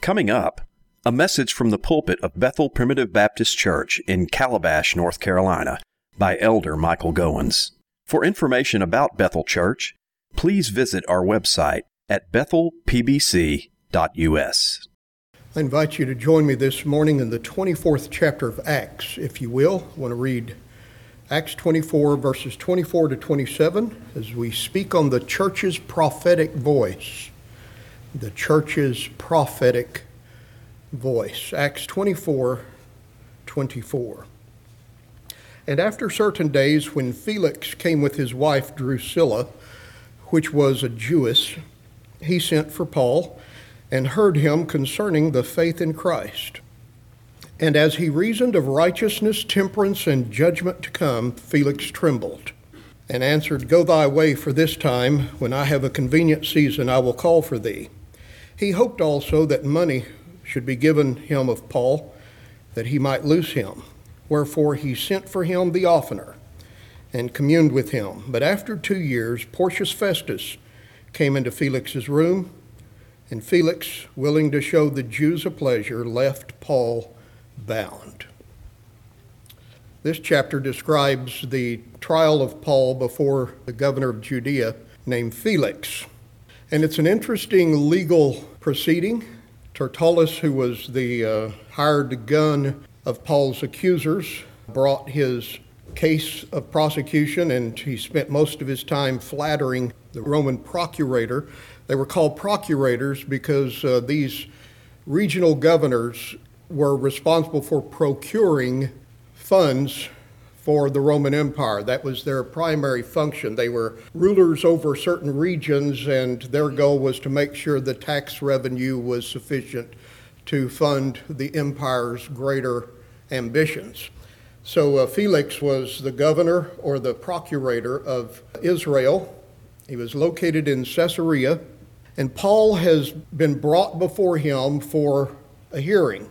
Coming up, a message from the pulpit of Bethel Primitive Baptist Church in Calabash, North Carolina, by Elder Michael Goins. For information about Bethel Church, please visit our website at bethelpbc.us. I invite you to join me this morning in the 24th chapter of Acts, if you will. I want to read Acts 24, verses 24 to 27, as we speak on the church's prophetic voice. The church's prophetic voice. Acts 24, 24. And after certain days, when Felix came with his wife Drusilla, which was a Jewess, he sent for Paul and heard him concerning the faith in Christ. And as he reasoned of righteousness, temperance, and judgment to come, Felix trembled and answered, Go thy way, for this time, when I have a convenient season, I will call for thee. He hoped also that money should be given him of Paul, that he might loose him. Wherefore he sent for him the oftener and communed with him. But after two years, Porcius Festus came into Felix's room, and Felix, willing to show the Jews a pleasure, left Paul bound. This chapter describes the trial of Paul before the governor of Judea named Felix. And it's an interesting legal proceeding. Tertullus, who was the uh, hired gun of Paul's accusers, brought his case of prosecution, and he spent most of his time flattering the Roman procurator. They were called procurators because uh, these regional governors were responsible for procuring funds for the Roman Empire. That was their primary function. They were rulers over certain regions, and their goal was to make sure the tax revenue was sufficient to fund the empire's greater ambitions. So uh, Felix was the governor or the procurator of Israel. He was located in Caesarea, and Paul has been brought before him for a hearing.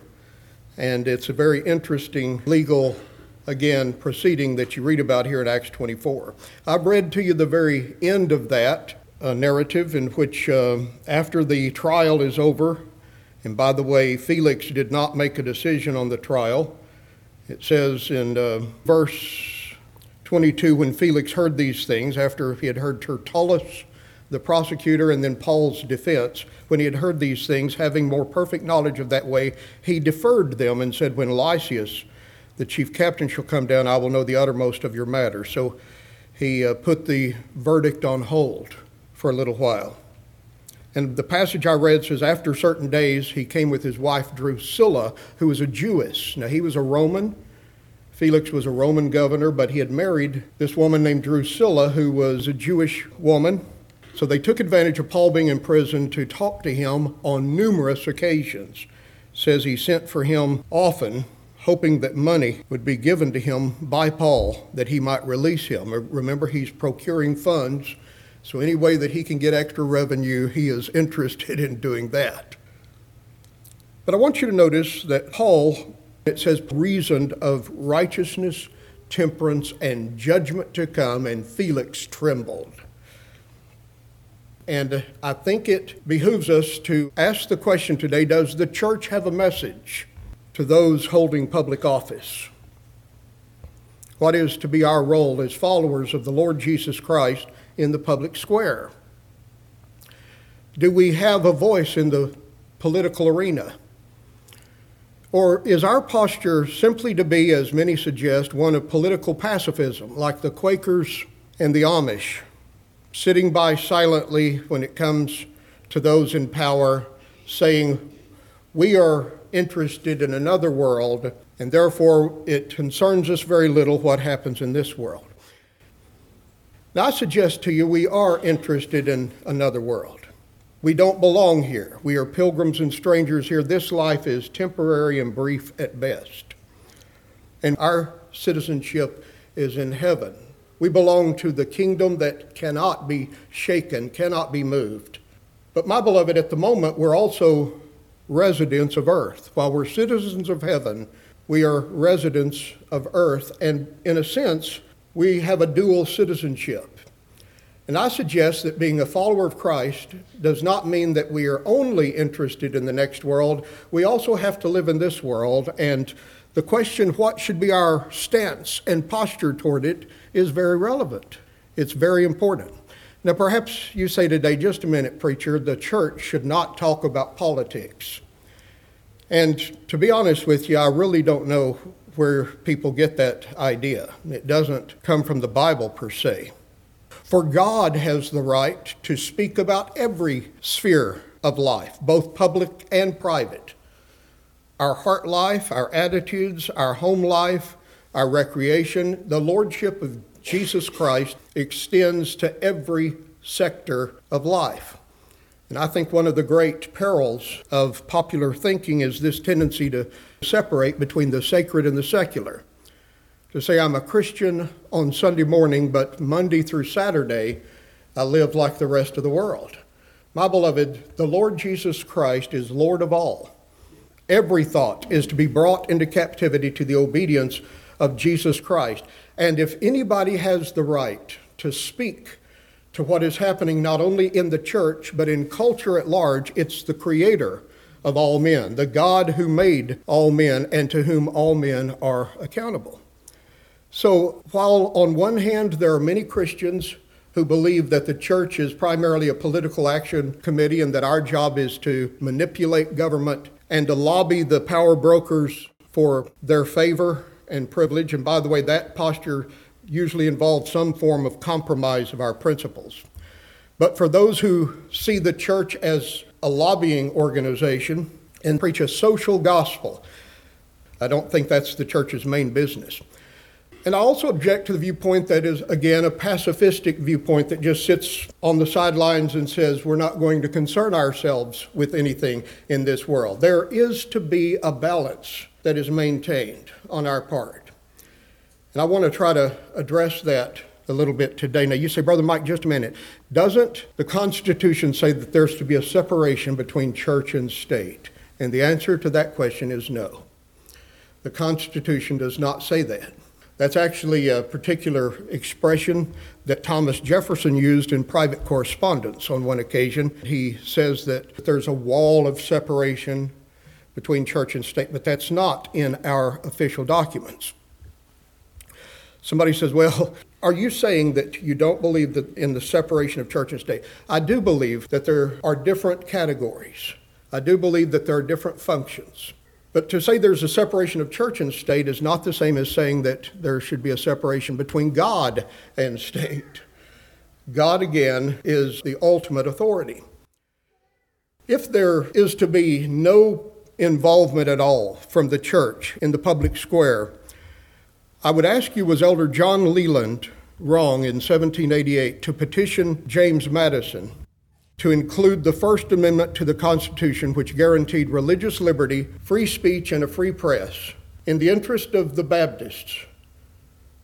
And it's a very interesting legal, again, proceeding that you read about here in Acts 24. I've read to you the very end of that uh, narrative, in which, uh, after the trial is over, and by the way, Felix did not make a decision on the trial. It says in uh, verse 22 when Felix heard these things, after he had heard Tertullus the prosecutor and then Paul's defense, when he had heard these things, having more perfect knowledge of that way, he deferred them and said, When Lysias, the chief captain, shall come down, I will know the uttermost of your matter. So he uh, put the verdict on hold for a little while. And the passage I read says, After certain days, he came with his wife Drusilla, who was a Jewess. Now, he was a Roman. Felix was a Roman governor, but he had married this woman named Drusilla, who was a Jewish woman so they took advantage of Paul being in prison to talk to him on numerous occasions. Says he sent for him often, hoping that money would be given to him by Paul that he might release him. Remember, he's procuring funds, so any way that he can get extra revenue, he is interested in doing that. But I want you to notice that Paul, it says, reasoned of righteousness, temperance, and judgment to come, and Felix trembled. And I think it behooves us to ask the question today Does the church have a message to those holding public office? What is to be our role as followers of the Lord Jesus Christ in the public square? Do we have a voice in the political arena? Or is our posture simply to be, as many suggest, one of political pacifism, like the Quakers and the Amish? sitting by silently when it comes to those in power, saying, We are interested in another world, and therefore it concerns us very little what happens in this world. Now, I suggest to you we are interested in another world. We don't belong here. We are pilgrims and strangers here. This life is temporary and brief at best. And our citizenship is in heaven. We belong to the kingdom that cannot be shaken, cannot be moved. But, my beloved, at the moment, we're also residents of earth. While we're citizens of heaven, we are residents of earth, and in a sense, we have a dual citizenship. And I suggest that being a follower of Christ does not mean that we are only interested in the next world. We also have to live in this world. And the question, what should be our stance and posture toward it, is very relevant. It's very important. Now, perhaps you say today, just a minute, preacher, the church should not talk about politics. And to be honest with you, I really don't know where people get that idea. It doesn't come from the Bible per se. For God has the right to speak about every sphere of life, both public and private. Our heart life, our attitudes, our home life, our recreation, the Lordship of Jesus Christ extends to every sector of life. And I think one of the great perils of popular thinking is this tendency to separate between the sacred and the secular to say I'm a Christian on Sunday morning, but Monday through Saturday, I live like the rest of the world. My beloved, the Lord Jesus Christ is Lord of all. Every thought is to be brought into captivity to the obedience of Jesus Christ. And if anybody has the right to speak to what is happening not only in the church, but in culture at large, it's the Creator of all men, the God who made all men and to whom all men are accountable. So, while on one hand there are many Christians who believe that the church is primarily a political action committee and that our job is to manipulate government and to lobby the power brokers for their favor and privilege, and by the way, that posture usually involves some form of compromise of our principles. But for those who see the church as a lobbying organization and preach a social gospel, I don't think that's the church's main business. And I also object to the viewpoint that is, again, a pacifistic viewpoint that just sits on the sidelines and says we're not going to concern ourselves with anything in this world. There is to be a balance that is maintained on our part. And I want to try to address that a little bit today. Now, you say, Brother Mike, just a minute. Doesn't the Constitution say that there's to be a separation between church and state? And the answer to that question is no. The Constitution does not say that. That's actually a particular expression that Thomas Jefferson used in private correspondence on one occasion. He says that there's a wall of separation between church and state, but that's not in our official documents. Somebody says, Well, are you saying that you don't believe that in the separation of church and state? I do believe that there are different categories. I do believe that there are different functions. But to say there's a separation of church and state is not the same as saying that there should be a separation between God and state. God, again, is the ultimate authority. If there is to be no involvement at all from the church in the public square, I would ask you, was Elder John Leland wrong in 1788 to petition James Madison to include the First Amendment to the Constitution, which guaranteed religious liberty, free speech, and a free press, in the interest of the Baptists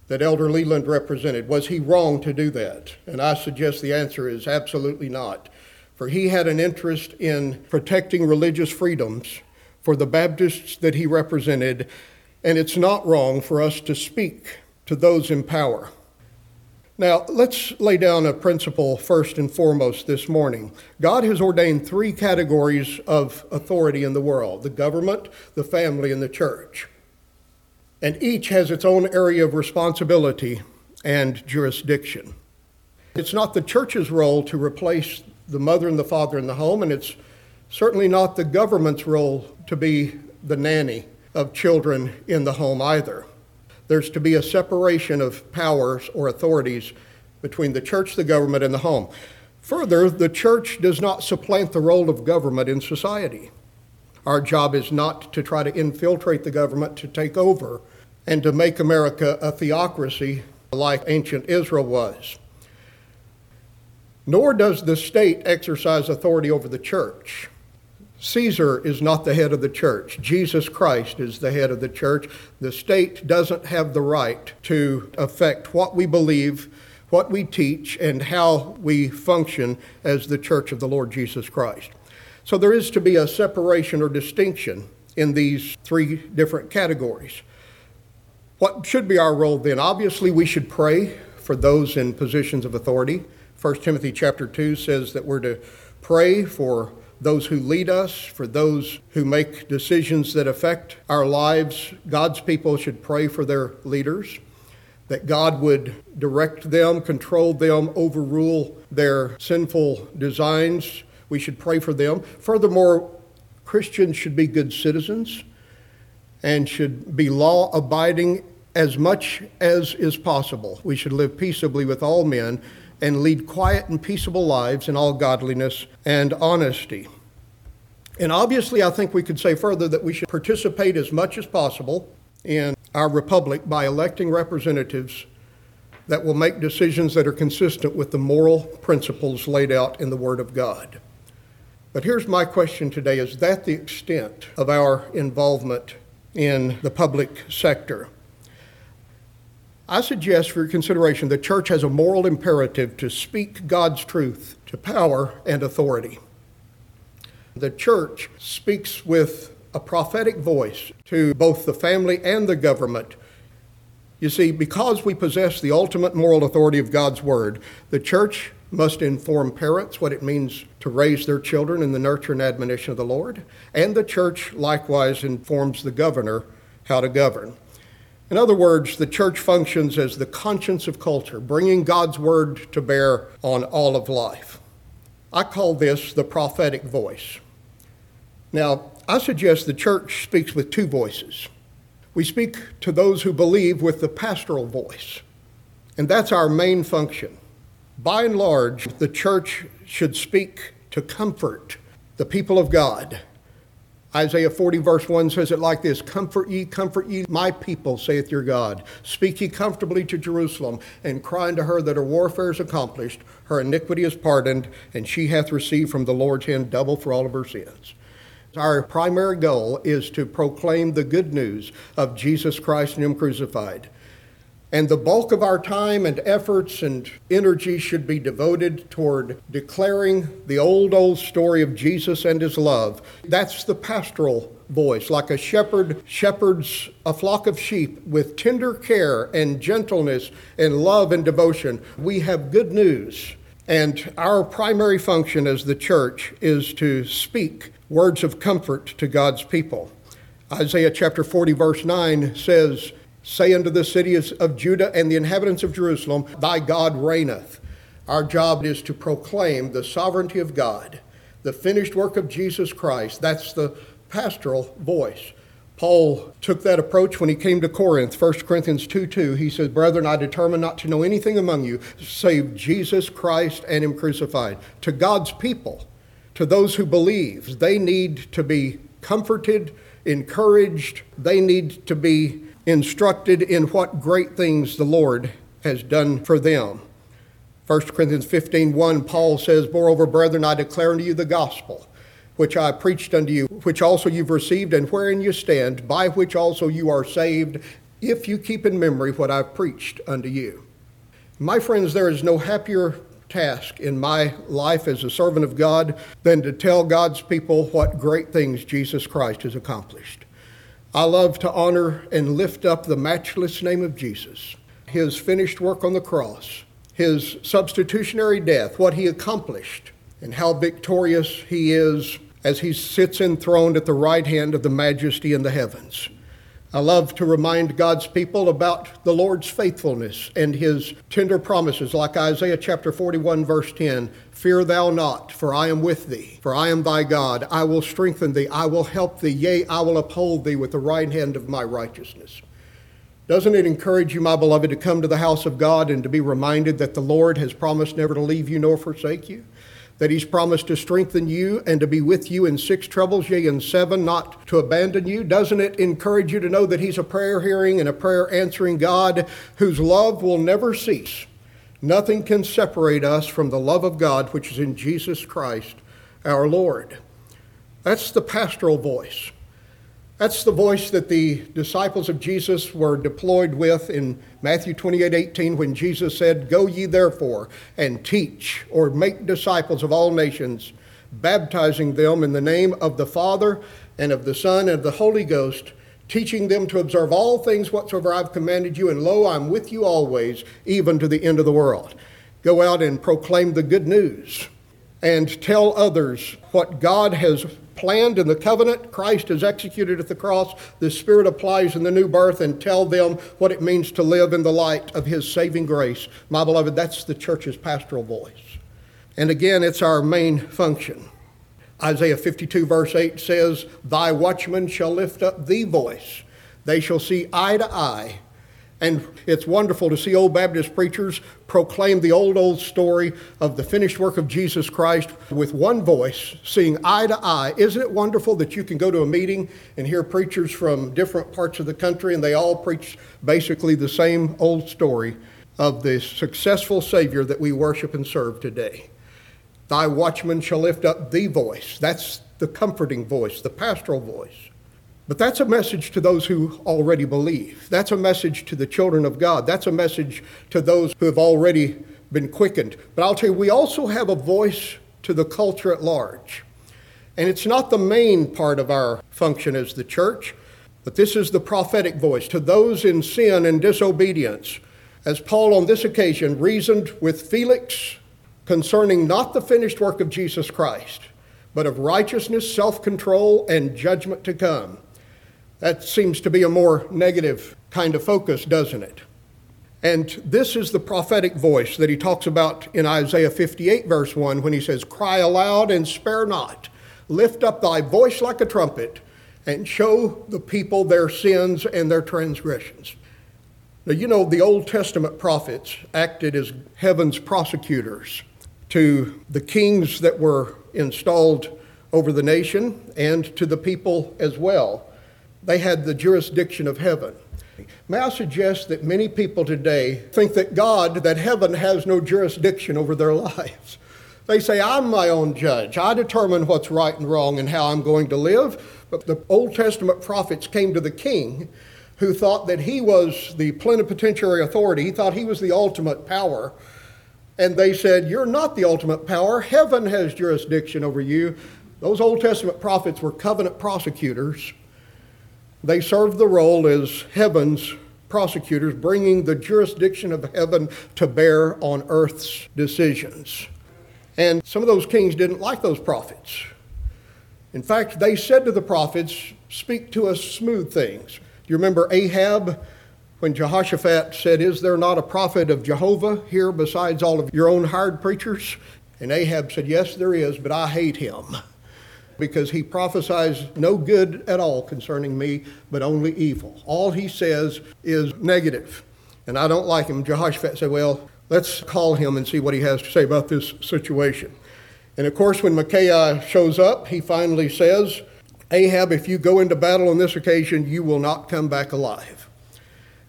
that Elder Leland represented. Was he wrong to do that? And I suggest the answer is absolutely not. For he had an interest in protecting religious freedoms for the Baptists that he represented, and it's not wrong for us to speak to those in power. Now, let's lay down a principle first and foremost this morning. God has ordained three categories of authority in the world the government, the family, and the church. And each has its own area of responsibility and jurisdiction. It's not the church's role to replace the mother and the father in the home, and it's certainly not the government's role to be the nanny of children in the home either there's to be a separation of powers or authorities between the church, the government, and the home. Further, the church does not supplant the role of government in society. Our job is not to try to infiltrate the government to take over and to make America a theocracy like ancient Israel was. Nor does the state exercise authority over the church. Caesar is not the head of the church. Jesus Christ is the head of the church. The state doesn't have the right to affect what we believe, what we teach, and how we function as the church of the Lord Jesus Christ. So there is to be a separation or distinction in these three different categories. What should be our role then? Obviously, we should pray for those in positions of authority 1 Timothy chapter 2 says that we're to pray for those who lead us, for those who make decisions that affect our lives. God's people should pray for their leaders, that God would direct them, control them, overrule their sinful designs. We should pray for them. Furthermore, Christians should be good citizens and should be law abiding as much as is possible. We should live peaceably with all men and lead quiet and peaceable lives in all godliness and honesty. And obviously, I think we could say further that we should participate as much as possible in our republic by electing representatives that will make decisions that are consistent with the moral principles laid out in the Word of God. But here's my question today Is that the extent of our involvement in the public sector? I suggest for your consideration the church has a moral imperative to speak God's truth to power and authority. The church speaks with a prophetic voice to both the family and the government. You see, because we possess the ultimate moral authority of God's Word, the church must inform parents what it means to raise their children in the nurture and admonition of the Lord, and the church likewise informs the governor how to govern. In other words, the church functions as the conscience of culture, bringing God's word to bear on all of life. I call this the prophetic voice. Now, I suggest the church speaks with two voices. We speak to those who believe with the pastoral voice, and that's our main function. By and large, the church should speak to comfort the people of God. Isaiah 40, verse 1 says it like this Comfort ye, comfort ye, my people, saith your God. Speak ye comfortably to Jerusalem, and cry unto her that her warfare is accomplished, her iniquity is pardoned, and she hath received from the Lord's hand double for all of her sins. Our primary goal is to proclaim the good news of Jesus Christ and Him crucified. And the bulk of our time and efforts and energy should be devoted toward declaring the old, old story of Jesus and his love. That's the pastoral voice, like a shepherd shepherds a flock of sheep with tender care and gentleness and love and devotion. We have good news. And our primary function as the church is to speak words of comfort to God's people. Isaiah chapter 40, verse 9 says, Say unto the cities of Judah and the inhabitants of Jerusalem, Thy God reigneth. Our job is to proclaim the sovereignty of God, the finished work of Jesus Christ. That's the pastoral voice. Paul took that approach when he came to Corinth, 1 Corinthians 2 2. He says, Brethren, I determine not to know anything among you save Jesus Christ and Him crucified. To God's people, to those who believe, they need to be comforted, encouraged, they need to be instructed in what great things the Lord has done for them. 1 Corinthians 15 1, Paul says, Moreover, brethren, I declare unto you the gospel, which I preached unto you, which also you've received, and wherein you stand, by which also you are saved, if you keep in memory what I've preached unto you. My friends, there is no happier task in my life as a servant of God than to tell God's people what great things Jesus Christ has accomplished. I love to honor and lift up the matchless name of Jesus, his finished work on the cross, his substitutionary death, what he accomplished, and how victorious he is as he sits enthroned at the right hand of the majesty in the heavens. I love to remind God's people about the Lord's faithfulness and his tender promises, like Isaiah chapter 41, verse 10 Fear thou not, for I am with thee, for I am thy God. I will strengthen thee, I will help thee, yea, I will uphold thee with the right hand of my righteousness. Doesn't it encourage you, my beloved, to come to the house of God and to be reminded that the Lord has promised never to leave you nor forsake you? That he's promised to strengthen you and to be with you in six troubles, yea, in seven, not to abandon you? Doesn't it encourage you to know that he's a prayer hearing and a prayer answering God whose love will never cease? Nothing can separate us from the love of God which is in Jesus Christ our Lord. That's the pastoral voice. That's the voice that the disciples of Jesus were deployed with in Matthew 28 18 when Jesus said, Go ye therefore and teach or make disciples of all nations, baptizing them in the name of the Father and of the Son and of the Holy Ghost, teaching them to observe all things whatsoever I've commanded you, and lo, I'm with you always, even to the end of the world. go out and proclaim the good news and tell others what God has planned in the covenant, Christ has executed at the cross, the Spirit applies in the new birth, and tell them what it means to live in the light of His saving grace. My beloved, that's the church's pastoral voice. And again, it's our main function. Isaiah 52, verse 8 says, Thy watchmen shall lift up the voice. They shall see eye to eye and it's wonderful to see old Baptist preachers proclaim the old, old story of the finished work of Jesus Christ with one voice, seeing eye to eye. Isn't it wonderful that you can go to a meeting and hear preachers from different parts of the country and they all preach basically the same old story of the successful Savior that we worship and serve today? Thy watchman shall lift up the voice. That's the comforting voice, the pastoral voice. But that's a message to those who already believe. That's a message to the children of God. That's a message to those who have already been quickened. But I'll tell you, we also have a voice to the culture at large. And it's not the main part of our function as the church, but this is the prophetic voice to those in sin and disobedience. As Paul on this occasion reasoned with Felix concerning not the finished work of Jesus Christ, but of righteousness, self control, and judgment to come. That seems to be a more negative kind of focus, doesn't it? And this is the prophetic voice that he talks about in Isaiah 58, verse 1, when he says, Cry aloud and spare not. Lift up thy voice like a trumpet and show the people their sins and their transgressions. Now, you know, the Old Testament prophets acted as heaven's prosecutors to the kings that were installed over the nation and to the people as well. They had the jurisdiction of heaven. May I suggest that many people today think that God, that heaven has no jurisdiction over their lives. They say, I'm my own judge. I determine what's right and wrong and how I'm going to live. But the Old Testament prophets came to the king who thought that he was the plenipotentiary authority. He thought he was the ultimate power. And they said, You're not the ultimate power. Heaven has jurisdiction over you. Those Old Testament prophets were covenant prosecutors they served the role as heaven's prosecutors, bringing the jurisdiction of heaven to bear on earth's decisions. And some of those kings didn't like those prophets. In fact, they said to the prophets, Speak to us smooth things. Do you remember Ahab when Jehoshaphat said, Is there not a prophet of Jehovah here besides all of your own hired preachers? And Ahab said, Yes, there is, but I hate him because he prophesies no good at all concerning me, but only evil. All he says is negative, and I don't like him. Jehoshaphat said, Well, let's call him and see what he has to say about this situation. And of course, when Micaiah shows up, he finally says, Ahab, if you go into battle on this occasion, you will not come back alive.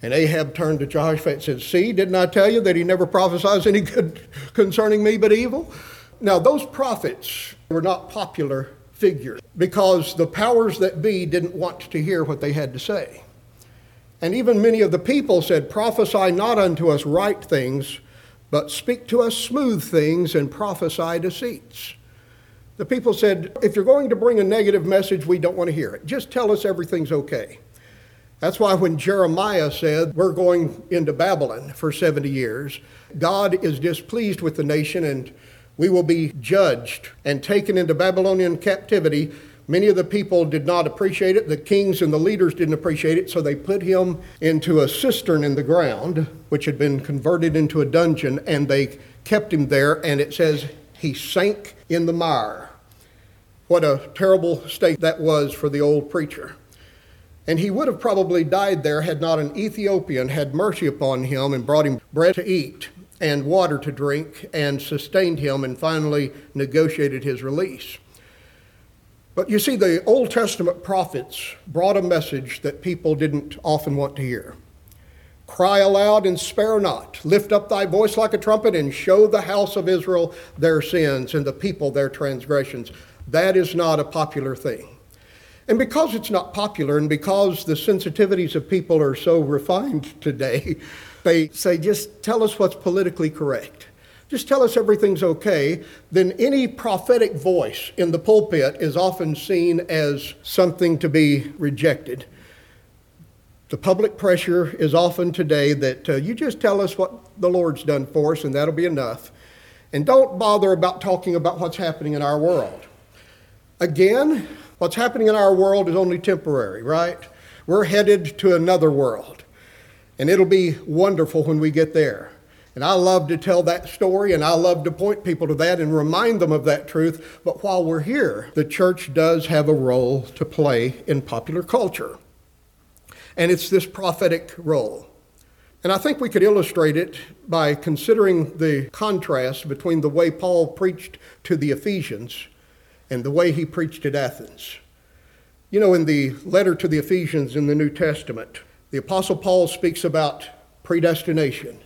And Ahab turned to Jehoshaphat and said, See, didn't I tell you that he never prophesies any good concerning me but evil? Now, those prophets were not popular figure because the powers that be didn't want to hear what they had to say. And even many of the people said, Prophesy not unto us right things, but speak to us smooth things and prophesy deceits. The people said, If you're going to bring a negative message, we don't want to hear it. Just tell us everything's okay. That's why when Jeremiah said, We're going into Babylon for 70 years, God is displeased with the nation and we will be judged and taken into Babylonian captivity. Many of the people did not appreciate it. The kings and the leaders didn't appreciate it, so they put him into a cistern in the ground, which had been converted into a dungeon, and they kept him there, and it says he sank in the mire. What a terrible state that was for the old preacher. And he would have probably died there had not an Ethiopian had mercy upon him and brought him bread to eat and water to drink and sustained him and finally negotiated his release. But you see, the Old Testament prophets brought a message that people didn't often want to hear. Cry aloud and spare not. Lift up thy voice like a trumpet and show the house of Israel their sins and the people their transgressions. That is not a popular thing. And because it's not popular and because the sensitivities of people are so refined today, they say, just tell us what's politically correct. Just tell us everything's okay. Then any prophetic voice in the pulpit is often seen as something to be rejected. The public pressure is often today that uh, you just tell us what the Lord's done for us and that'll be enough. And don't bother about talking about what's happening in our world. Again, what's happening in our world is only temporary, right? We're headed to another world. And it'll be wonderful when we get there. And I love to tell that story and I love to point people to that and remind them of that truth. But while we're here, the church does have a role to play in popular culture. And it's this prophetic role. And I think we could illustrate it by considering the contrast between the way Paul preached to the Ephesians and the way he preached at Athens. You know, in the letter to the Ephesians in the New Testament, the Apostle Paul speaks about predestination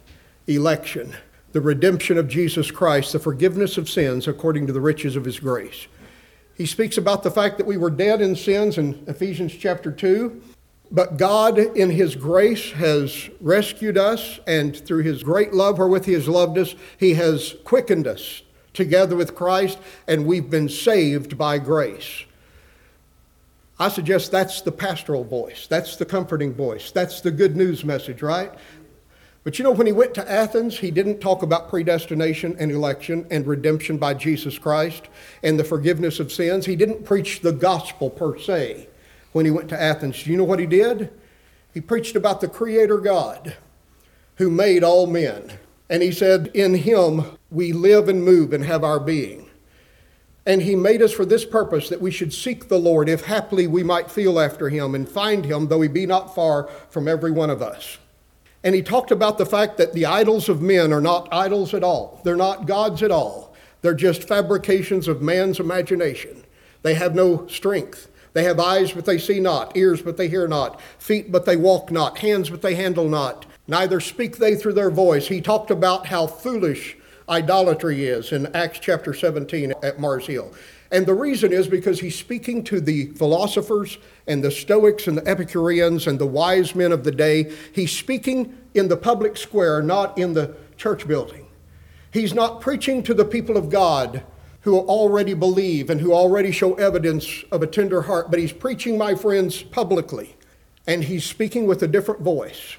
election, the redemption of Jesus Christ, the forgiveness of sins according to the riches of his grace. He speaks about the fact that we were dead in sins in Ephesians chapter 2, but God, in His grace, has rescued us, and through His great love wherewith He has loved us, He has quickened us together with Christ, and we've been saved by grace. I suggest that's the pastoral voice. That's the comforting voice. That's the good news message, right? But you know, when he went to Athens, he didn't talk about predestination and election and redemption by Jesus Christ and the forgiveness of sins. He didn't preach the gospel per se when he went to Athens. Do you know what he did? He preached about the Creator God who made all men. And he said, In him we live and move and have our being. And he made us for this purpose that we should seek the Lord, if haply we might feel after him and find him, though he be not far from every one of us. And he talked about the fact that the idols of men are not idols at all. They're not gods at all. They're just fabrications of man's imagination. They have no strength. They have eyes, but they see not, ears, but they hear not, feet, but they walk not, hands, but they handle not. Neither speak they through their voice. He talked about how foolish idolatry is in Acts chapter 17 at Mars Hill. And the reason is because he's speaking to the philosophers and the Stoics and the Epicureans and the wise men of the day. He's speaking in the public square, not in the church building. He's not preaching to the people of God who already believe and who already show evidence of a tender heart, but he's preaching, my friends, publicly. And he's speaking with a different voice.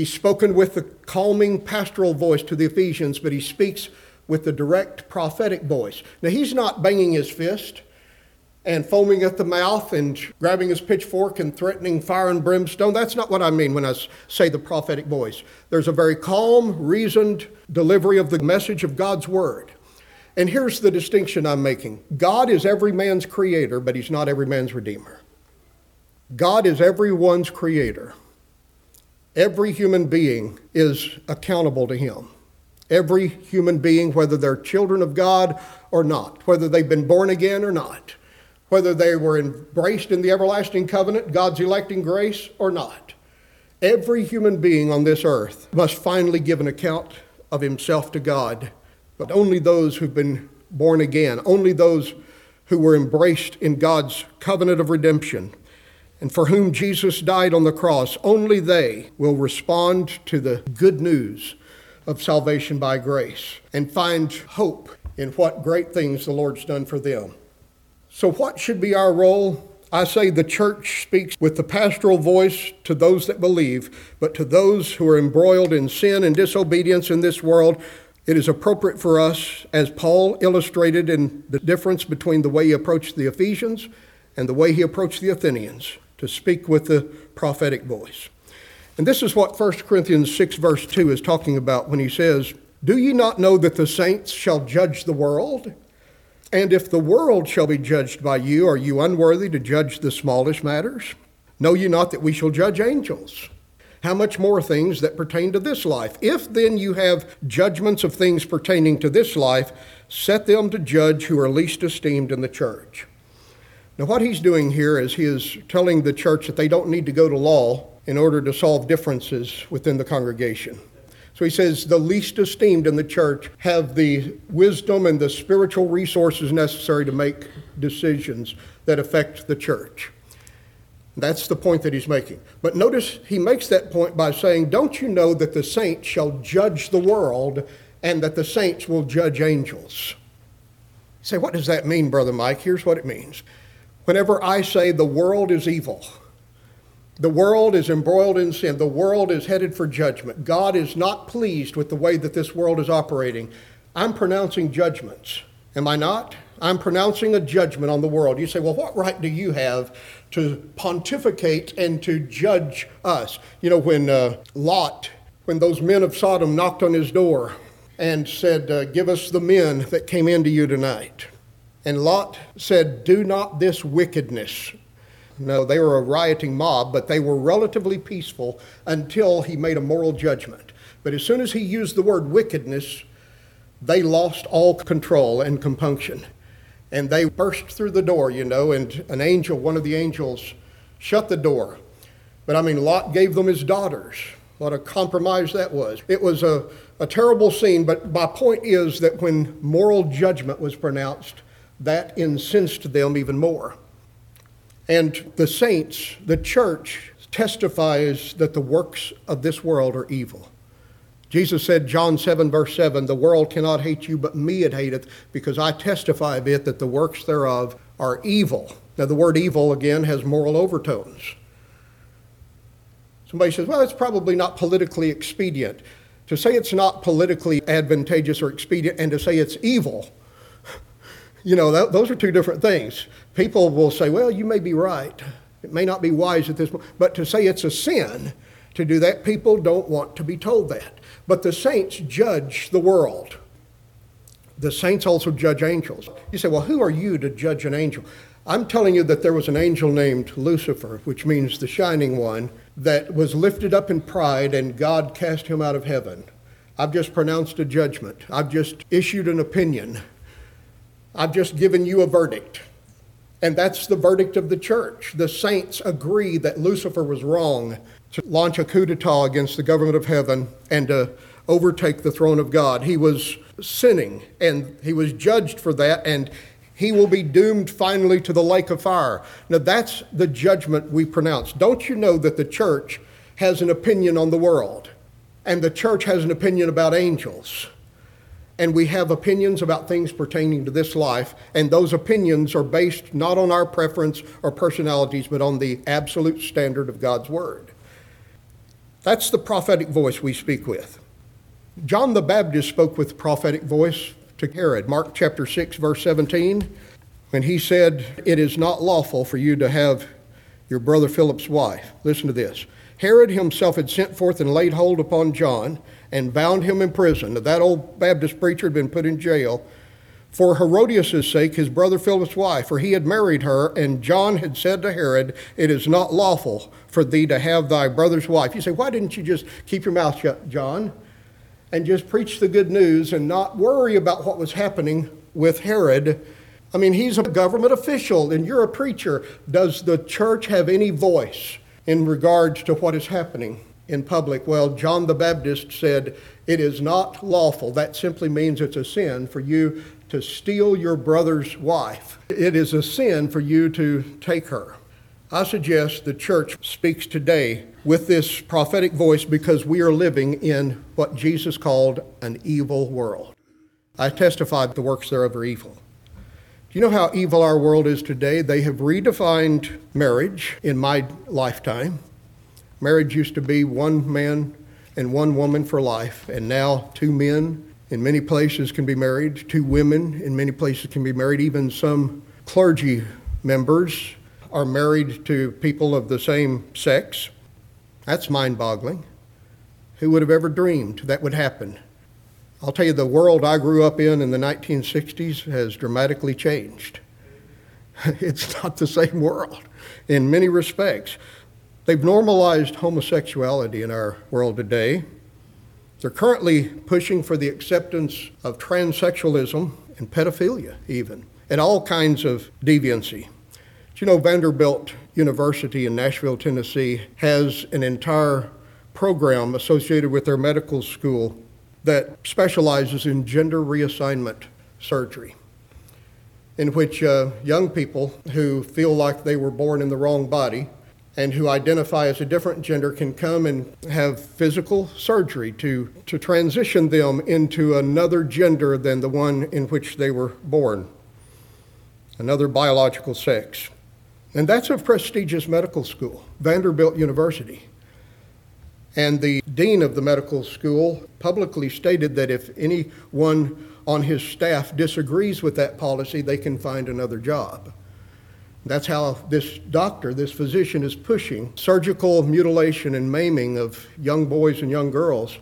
He's spoken with the calming pastoral voice to the Ephesians, but he speaks with the direct prophetic voice. Now, he's not banging his fist and foaming at the mouth and grabbing his pitchfork and threatening fire and brimstone. That's not what I mean when I say the prophetic voice. There's a very calm, reasoned delivery of the message of God's word. And here's the distinction I'm making God is every man's creator, but he's not every man's redeemer. God is everyone's creator. Every human being is accountable to him. Every human being, whether they're children of God or not, whether they've been born again or not, whether they were embraced in the everlasting covenant, God's electing grace or not. Every human being on this earth must finally give an account of himself to God, but only those who've been born again, only those who were embraced in God's covenant of redemption, and for whom Jesus died on the cross, only they will respond to the good news of salvation by grace and find hope in what great things the Lord's done for them. So, what should be our role? I say the church speaks with the pastoral voice to those that believe, but to those who are embroiled in sin and disobedience in this world, it is appropriate for us, as Paul illustrated in the difference between the way he approached the Ephesians and the way he approached the Athenians, to speak with the prophetic voice. And this is what 1 Corinthians 6, verse 2 is talking about when he says, Do ye not know that the saints shall judge the world? And if the world shall be judged by you, are you unworthy to judge the smallest matters? Know ye not that we shall judge angels? How much more things that pertain to this life? If then you have judgments of things pertaining to this life, set them to judge who are least esteemed in the church. Now, what he's doing here is he is telling the church that they don't need to go to law in order to solve differences within the congregation. So he says the least esteemed in the church have the wisdom and the spiritual resources necessary to make decisions that affect the church. That's the point that he's making. But notice he makes that point by saying, Don't you know that the saints shall judge the world and that the saints will judge angels? You say, What does that mean, Brother Mike? Here's what it means. Whenever I say the world is evil, The world is embroiled in sin. The world is headed for judgment. God is not pleased with the way that this world is operating. I'm pronouncing judgments. Am I not? I'm pronouncing a judgment on the world. You say, well, what right do you have to pontificate and to judge us? You know, when uh, Lot, when those men of Sodom knocked on his door and said, uh, Give us the men that came into you tonight. And Lot said, Do not this wickedness no, they were a rioting mob, but they were relatively peaceful until he made a moral judgment. But as soon as he used the word wickedness, they lost all control and compunction. And they burst through the door, you know, and an angel, one of the angels, shut the door. But I mean, Lot gave them his daughters. What a compromise that was. It was a, a terrible scene, but my point is that when moral judgment was pronounced, that incensed them even more. And the saints, the church, testifies that the works of this world are evil. Jesus said, John 7, verse 7, the world cannot hate you, but me it hateth, because I testify of it that the works thereof are evil. Now, the word evil, again, has moral overtones. Somebody says, well, it's probably not politically expedient. To say it's not politically advantageous or expedient and to say it's evil, you know, that, those are two different things people will say, well, you may be right. It may not be wise at this point. But to say it's a sin to do that, people don't want to be told that. But the saints judge the world. The saints also judge angels. You say, well, who are you to judge an angel? I'm telling you that there was an angel named Lucifer, which means the shining one, that was lifted up in pride and God cast him out of heaven. I've just pronounced a judgment. I've just issued an opinion. I've just given you a verdict. And that's the verdict of the church. The saints agree that Lucifer was wrong to launch a coup d'etat against the government of heaven and to overtake the throne of God. He was sinning and he was judged for that, and he will be doomed finally to the lake of fire. Now, that's the judgment we pronounce. Don't you know that the church has an opinion on the world, and the church has an opinion about angels? And we have opinions about things pertaining to this life, and those opinions are based not on our preference or personalities, but on the absolute standard of God's Word. That's the prophetic voice we speak with. John the Baptist spoke with prophetic voice to Herod. Mark chapter 6, verse 17, when he said, It is not lawful for you to have your brother Philip's wife. Listen to this. Herod himself had sent forth and laid hold upon John and bound him in prison. That old Baptist preacher had been put in jail for Herodias' sake, his brother Philip's wife, for he had married her, and John had said to Herod, It is not lawful for thee to have thy brother's wife. You say, Why didn't you just keep your mouth shut, John, and just preach the good news and not worry about what was happening with Herod? I mean, he's a government official, and you're a preacher. Does the church have any voice in regards to what is happening? In public. Well, John the Baptist said, It is not lawful. That simply means it's a sin for you to steal your brother's wife. It is a sin for you to take her. I suggest the church speaks today with this prophetic voice because we are living in what Jesus called an evil world. I testify the works thereof are evil. Do you know how evil our world is today? They have redefined marriage in my lifetime. Marriage used to be one man and one woman for life, and now two men in many places can be married, two women in many places can be married, even some clergy members are married to people of the same sex. That's mind boggling. Who would have ever dreamed that would happen? I'll tell you, the world I grew up in in the 1960s has dramatically changed. It's not the same world in many respects. They've normalized homosexuality in our world today. They're currently pushing for the acceptance of transsexualism and pedophilia, even, and all kinds of deviancy. Do you know Vanderbilt University in Nashville, Tennessee has an entire program associated with their medical school that specializes in gender reassignment surgery, in which uh, young people who feel like they were born in the wrong body and who identify as a different gender can come and have physical surgery to, to transition them into another gender than the one in which they were born, another biological sex. And that's a prestigious medical school, Vanderbilt University. And the dean of the medical school publicly stated that if anyone on his staff disagrees with that policy, they can find another job. That's how this doctor, this physician, is pushing surgical mutilation and maiming of young boys and young girls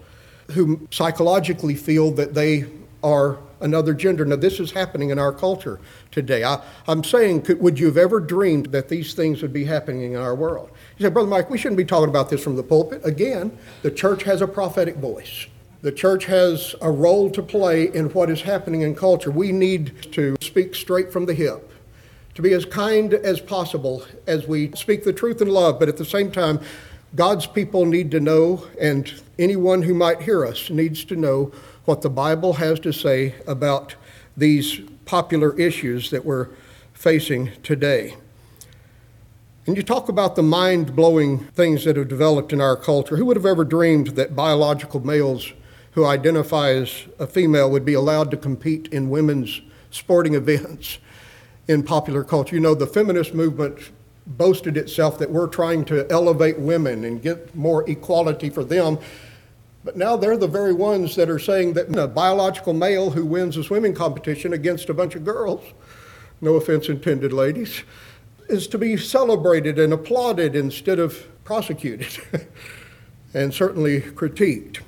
who psychologically feel that they are another gender. Now, this is happening in our culture today. I, am saying, could, would you have ever dreamed that these things would be happening in our world? You say, Brother Mike, we shouldn't be talking about this from the pulpit. Again, the church has a prophetic voice. The church has a role to play in what is happening in culture. We need to speak straight from the hip, to be as kind as possible as we speak the truth in love, but at the same time, God's people need to know, and anyone who might hear us needs to know what the Bible has to say about these popular issues that we're facing today. And you talk about the mind blowing things that have developed in our culture. Who would have ever dreamed that biological males who identify as a female would be allowed to compete in women's sporting events in popular culture? You know, the feminist movement boasted itself that we're trying to elevate women and get more equality for them. But now they're the very ones that are saying that a biological male who wins a swimming competition against a bunch of girls, no offense intended, ladies, is to be celebrated and applauded instead of prosecuted and certainly critiqued.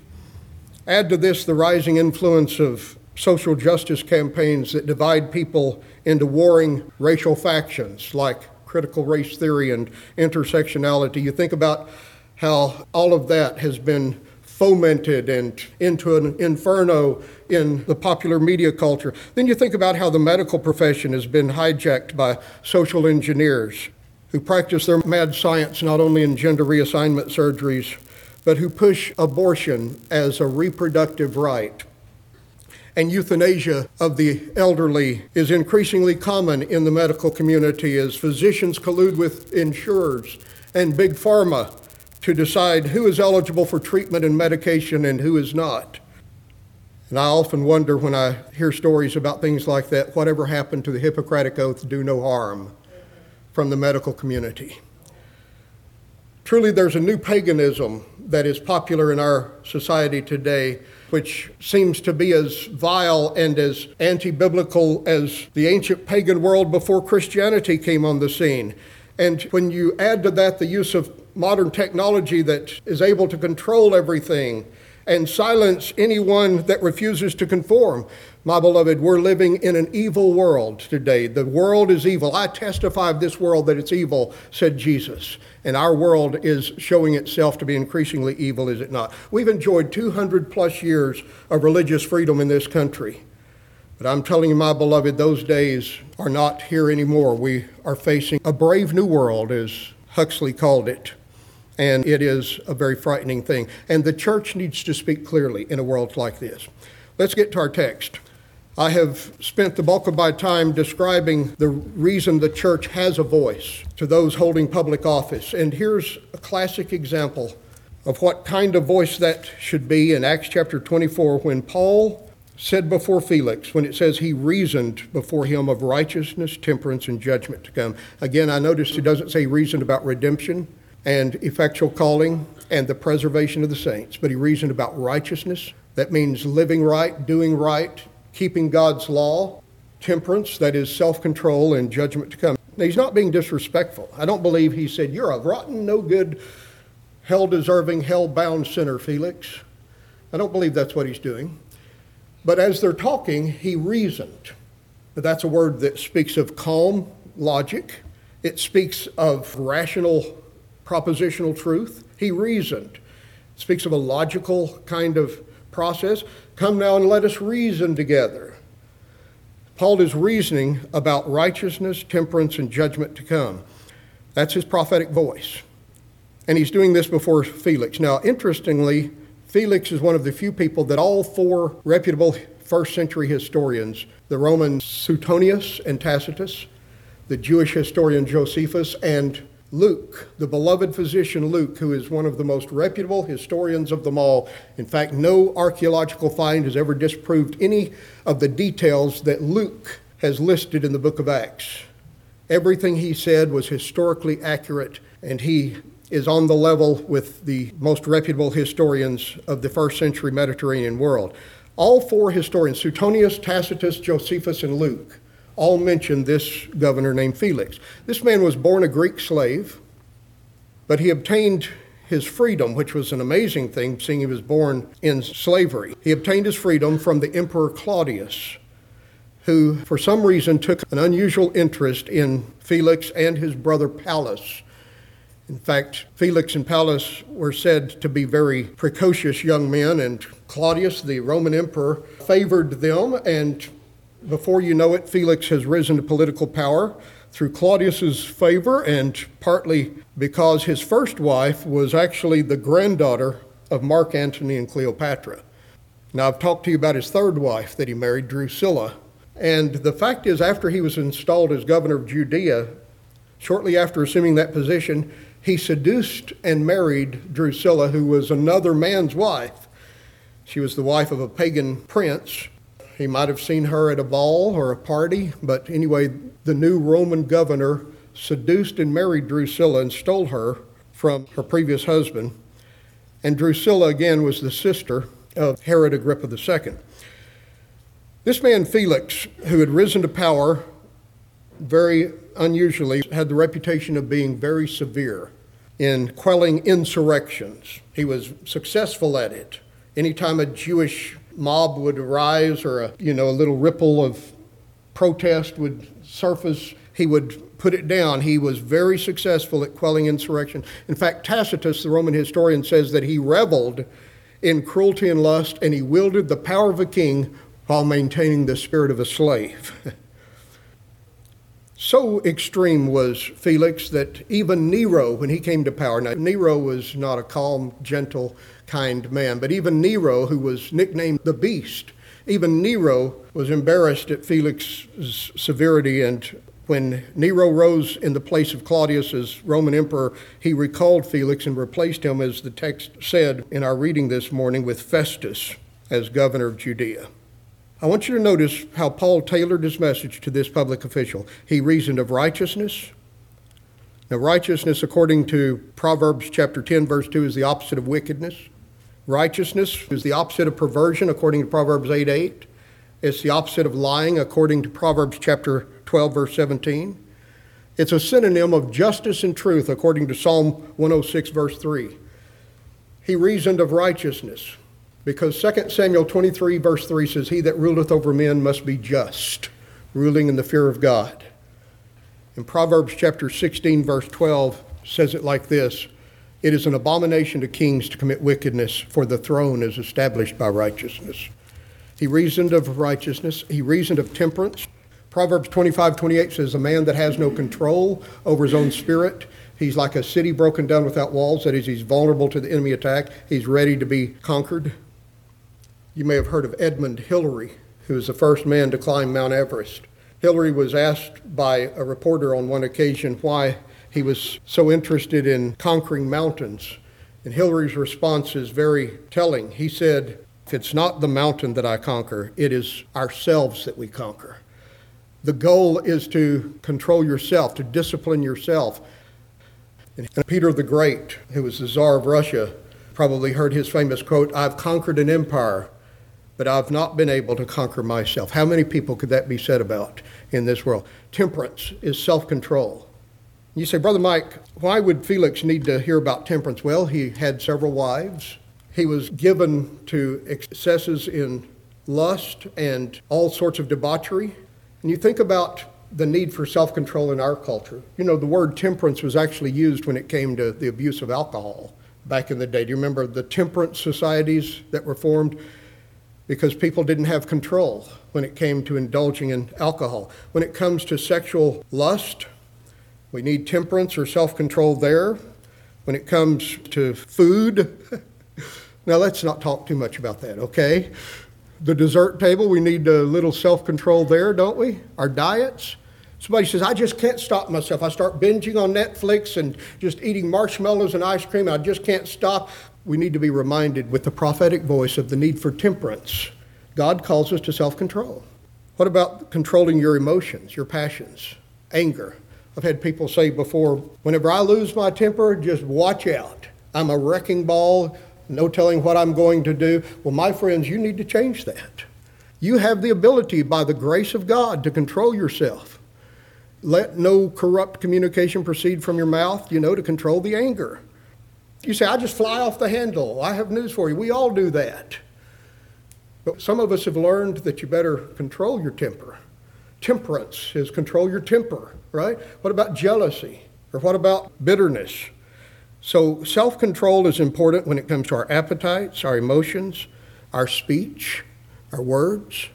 Add to this the rising influence of social justice campaigns that divide people into warring racial factions like critical race theory and intersectionality. You think about how all of that has been fomented and into an inferno in the popular media culture. Then you think about how the medical profession has been hijacked by social engineers who practice their mad science not only in gender reassignment surgeries, but who push abortion as a reproductive right. And euthanasia of the elderly is increasingly common in the medical community as physicians collude with insurers and big pharma to decide who is eligible for treatment and medication and who is not. And I often wonder when I hear stories about things like that whatever happened to the Hippocratic Oath, do no harm, from the medical community. Truly, there's a new paganism that is popular in our society today, which seems to be as vile and as anti biblical as the ancient pagan world before Christianity came on the scene. And when you add to that the use of modern technology that is able to control everything and silence anyone that refuses to conform. My beloved, we're living in an evil world today. The world is evil. I testify of this world that it's evil, said Jesus. And our world is showing itself to be increasingly evil, is it not? We've enjoyed 200 plus years of religious freedom in this country. But I'm telling you, my beloved, those days are not here anymore. We are facing a brave new world, as Huxley called it and it is a very frightening thing. And the church needs to speak clearly in a world like this. Let's get to our text. I have spent the bulk of my time describing the reason the church has a voice to those holding public office. And here's a classic example of what kind of voice that should be in Acts chapter 24 when Paul said before Felix, when it says he reasoned before him of righteousness, temperance, and judgment to come. Again, I noticed it doesn't say reasoned about redemption and effectual calling and the preservation of the saints. But he reasoned about righteousness. That means living right, doing right, keeping God's law, temperance, that is self control, and judgment to come. Now, he's not being disrespectful. I don't believe he said, You're a rotten, no good, hell deserving, hell bound sinner, Felix. I don't believe that's what he's doing. But as they're talking, he reasoned. That's a word that speaks of calm logic, it speaks of rational propositional truth. He reasoned. Speaks of a logical kind of process. Come now and let us reason together. Paul is reasoning about righteousness, temperance, and judgment to come. That's his prophetic voice. And he's doing this before Felix. Now, interestingly, Felix is one of the few people that all four reputable first century historians, the Roman Suetonius and Tacitus, the Jewish historian Josephus, and Luke, the beloved physician Luke, who is one of the most reputable historians of them all. In fact, no archaeological find has ever disproved any of the details that Luke has listed in the book of Acts. Everything he said was historically accurate, and he is on the level with the most reputable historians of the first century Mediterranean world. All four historians, Suetonius, Tacitus, Josephus, and Luke, all mention this governor named Felix. This man was born a Greek slave, but he obtained his freedom, which was an amazing thing, seeing he was born in slavery. He obtained his freedom from the Emperor Claudius, who, for some reason, took an unusual interest in Felix and his brother Pallas. In fact, Felix and Pallas were said to be very precocious young men, and Claudius, the Roman emperor, favored them, and before you know it, Felix has risen to political power through Claudius's favor and partly because his first wife was actually the granddaughter of Mark Antony and Cleopatra. Now, I've talked to you about his third wife that he married, Drusilla. And the fact is, after he was installed as governor of Judea, shortly after assuming that position, he seduced and married Drusilla, who was another man's wife. She was the wife of a pagan prince he might have seen her at a ball or a party, but anyway, the new Roman governor seduced and married Drusilla and stole her from her previous husband. And Drusilla, again, was the sister of Herod Agrippa II. This man, Felix, who had risen to power very unusually, had the reputation of being very severe in quelling insurrections. He was successful at it. Anytime a Jewish mob would arise or a, you know, a little ripple of protest would surface, he would put it down. He was very successful at quelling insurrection. In fact, Tacitus, the Roman historian, says that he reveled in cruelty and lust and he wielded the power of a king while maintaining the spirit of a slave. so extreme was Felix that even Nero, when he came to power, now Nero was not a calm, gentle, kind man. But even Nero, who was nicknamed the Beast, even Nero was embarrassed at Felix's severity. And when Nero rose in the place of Claudius as Roman emperor, he recalled Felix and replaced him, as the text said in our reading this morning, with Festus as governor of Judea. I want you to notice how Paul tailored his message to this public official. He reasoned of righteousness. Now, righteousness, according to Proverbs chapter 10, verse 2, is the opposite of wickedness. Righteousness is the opposite of perversion, according to Proverbs 8 8. It's the opposite of lying, according to Proverbs chapter 12, verse 17. It's a synonym of justice and truth, according to Psalm 106, verse 3. He reasoned of righteousness, because 2 Samuel 23, verse 3 says, He that ruleth over men must be just, ruling in the fear of God. In Proverbs chapter 16, verse 12, says it like this it is an abomination to kings to commit wickedness, for the throne is established by righteousness. He reasoned of righteousness, he reasoned of temperance. Proverbs 25 28 says, A man that has no control over his own spirit, he's like a city broken down without walls. That is, he's vulnerable to the enemy attack, he's ready to be conquered. You may have heard of Edmund Hillary, who was the first man to climb Mount Everest. Hillary was asked by a reporter on one occasion why he was so interested in conquering mountains. And Hillary's response is very telling. He said, If it's not the mountain that I conquer, it is ourselves that we conquer. The goal is to control yourself, to discipline yourself. And Peter the Great, who was the Tsar of Russia, probably heard his famous quote I've conquered an empire, but I've not been able to conquer myself. How many people could that be said about in this world? Temperance is self control. You say, Brother Mike, why would Felix need to hear about temperance? Well, he had several wives. He was given to excesses in lust and all sorts of debauchery. And you think about the need for self control in our culture. You know, the word temperance was actually used when it came to the abuse of alcohol back in the day. Do you remember the temperance societies that were formed? Because people didn't have control when it came to indulging in alcohol. When it comes to sexual lust, we need temperance or self control there. When it comes to food, now let's not talk too much about that, okay? The dessert table, we need a little self control there, don't we? Our diets. Somebody says, I just can't stop myself. I start binging on Netflix and just eating marshmallows and ice cream. I just can't stop. We need to be reminded with the prophetic voice of the need for temperance. God calls us to self control. What about controlling your emotions, your passions, anger? I've had people say before, whenever I lose my temper, just watch out. I'm a wrecking ball, no telling what I'm going to do. Well, my friends, you need to change that. You have the ability, by the grace of God, to control yourself. Let no corrupt communication proceed from your mouth, you know, to control the anger. You say, I just fly off the handle. I have news for you. We all do that. But some of us have learned that you better control your temper. Temperance is control your temper, right? What about jealousy? Or what about bitterness? So, self control is important when it comes to our appetites, our emotions, our speech, our words.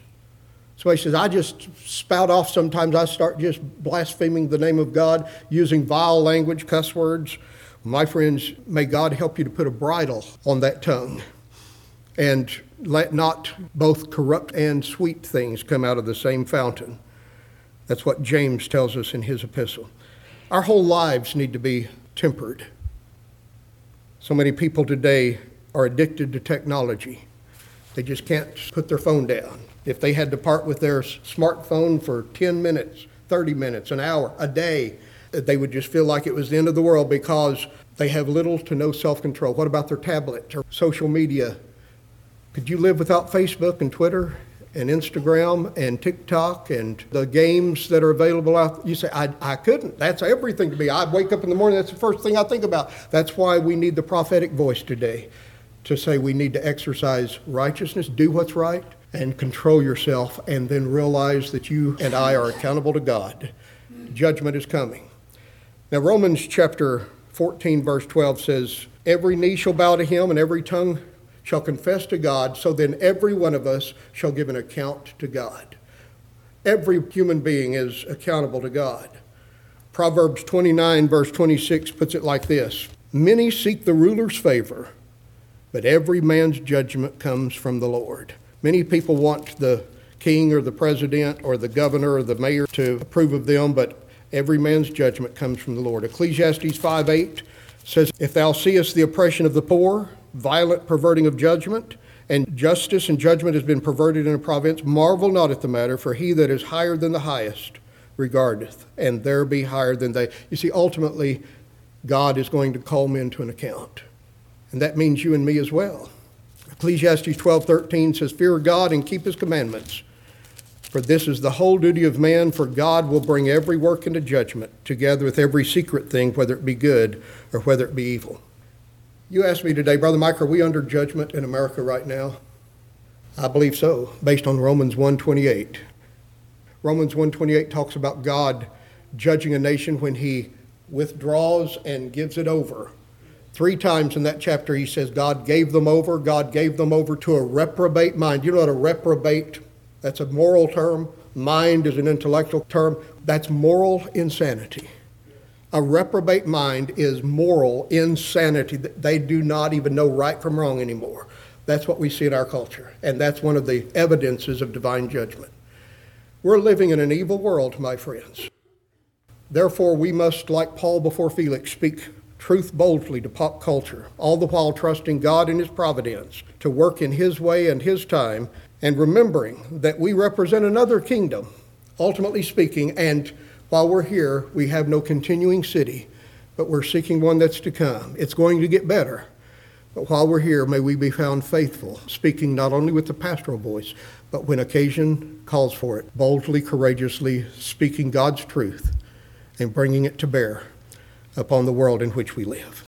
Somebody says, I just spout off sometimes. I start just blaspheming the name of God, using vile language, cuss words. My friends, may God help you to put a bridle on that tongue and let not both corrupt and sweet things come out of the same fountain. That's what James tells us in his epistle. Our whole lives need to be tempered. So many people today are addicted to technology. They just can't put their phone down. If they had to part with their smartphone for 10 minutes, 30 minutes, an hour, a day, uh, they would just feel like it was the end of the world because they have little to no self control. What about their tablet or social media? Could you live without Facebook and Twitter and Instagram and TikTok and the games that are available out. You say, I, I couldn't. That's everything to me. I wake up in the morning, that's the first thing I think about. That's why we need the prophetic voice today to say we need to exercise righteousness, do what's right, and control yourself, and then realize that you and I are accountable to God. Judgment is coming. Now, Romans chapter 14, verse 12 says, Every knee shall bow to him, and every tongue shall confess to God, so then every one of us shall give an account to God. Every human being is accountable to God. Proverbs 29, verse 26 puts it like this Many seek the ruler's favor, but every man's judgment comes from the Lord. Many people want the king or the president or the governor or the mayor to approve of them, but every man's judgment comes from the Lord. Ecclesiastes 5 8 says, If thou seest the oppression of the poor, violent perverting of judgment, and justice and judgment has been perverted in a province, marvel not at the matter, for he that is higher than the highest regardeth, and there be higher than they. You see, ultimately, God is going to call men to an account. And that means you and me as well. Ecclesiastes 12:13 says, Fear God and keep his commandments. For this is the whole duty of man, for God will bring every work into judgment, together with every secret thing, whether it be good or whether it be evil. You asked me today, Brother Mike, are we under judgment in America right now? I believe so, based on Romans 1:28. Romans 1:28 talks about God judging a nation when he withdraws and gives it over. Three times in that chapter he says God gave them over, God gave them over to a reprobate mind. You know what a reprobate? That's a moral term. Mind is an intellectual term. That's moral insanity. A reprobate mind is moral insanity. They do not even know right from wrong anymore. That's what we see in our culture, and that's one of the evidences of divine judgment. We're living in an evil world, my friends. Therefore, we must, like Paul before Felix, speak truth boldly to pop culture, all the while trusting God in His providence to work in His way and His time, and remembering that we represent another kingdom, ultimately speaking, and while we're here, we have no continuing city, but we're seeking one that's to come. It's going to get better. But while we're here, may we be found faithful, speaking not only with the pastoral voice, but when occasion calls for it, boldly, courageously speaking God's truth and bringing it to bear upon the world in which we live.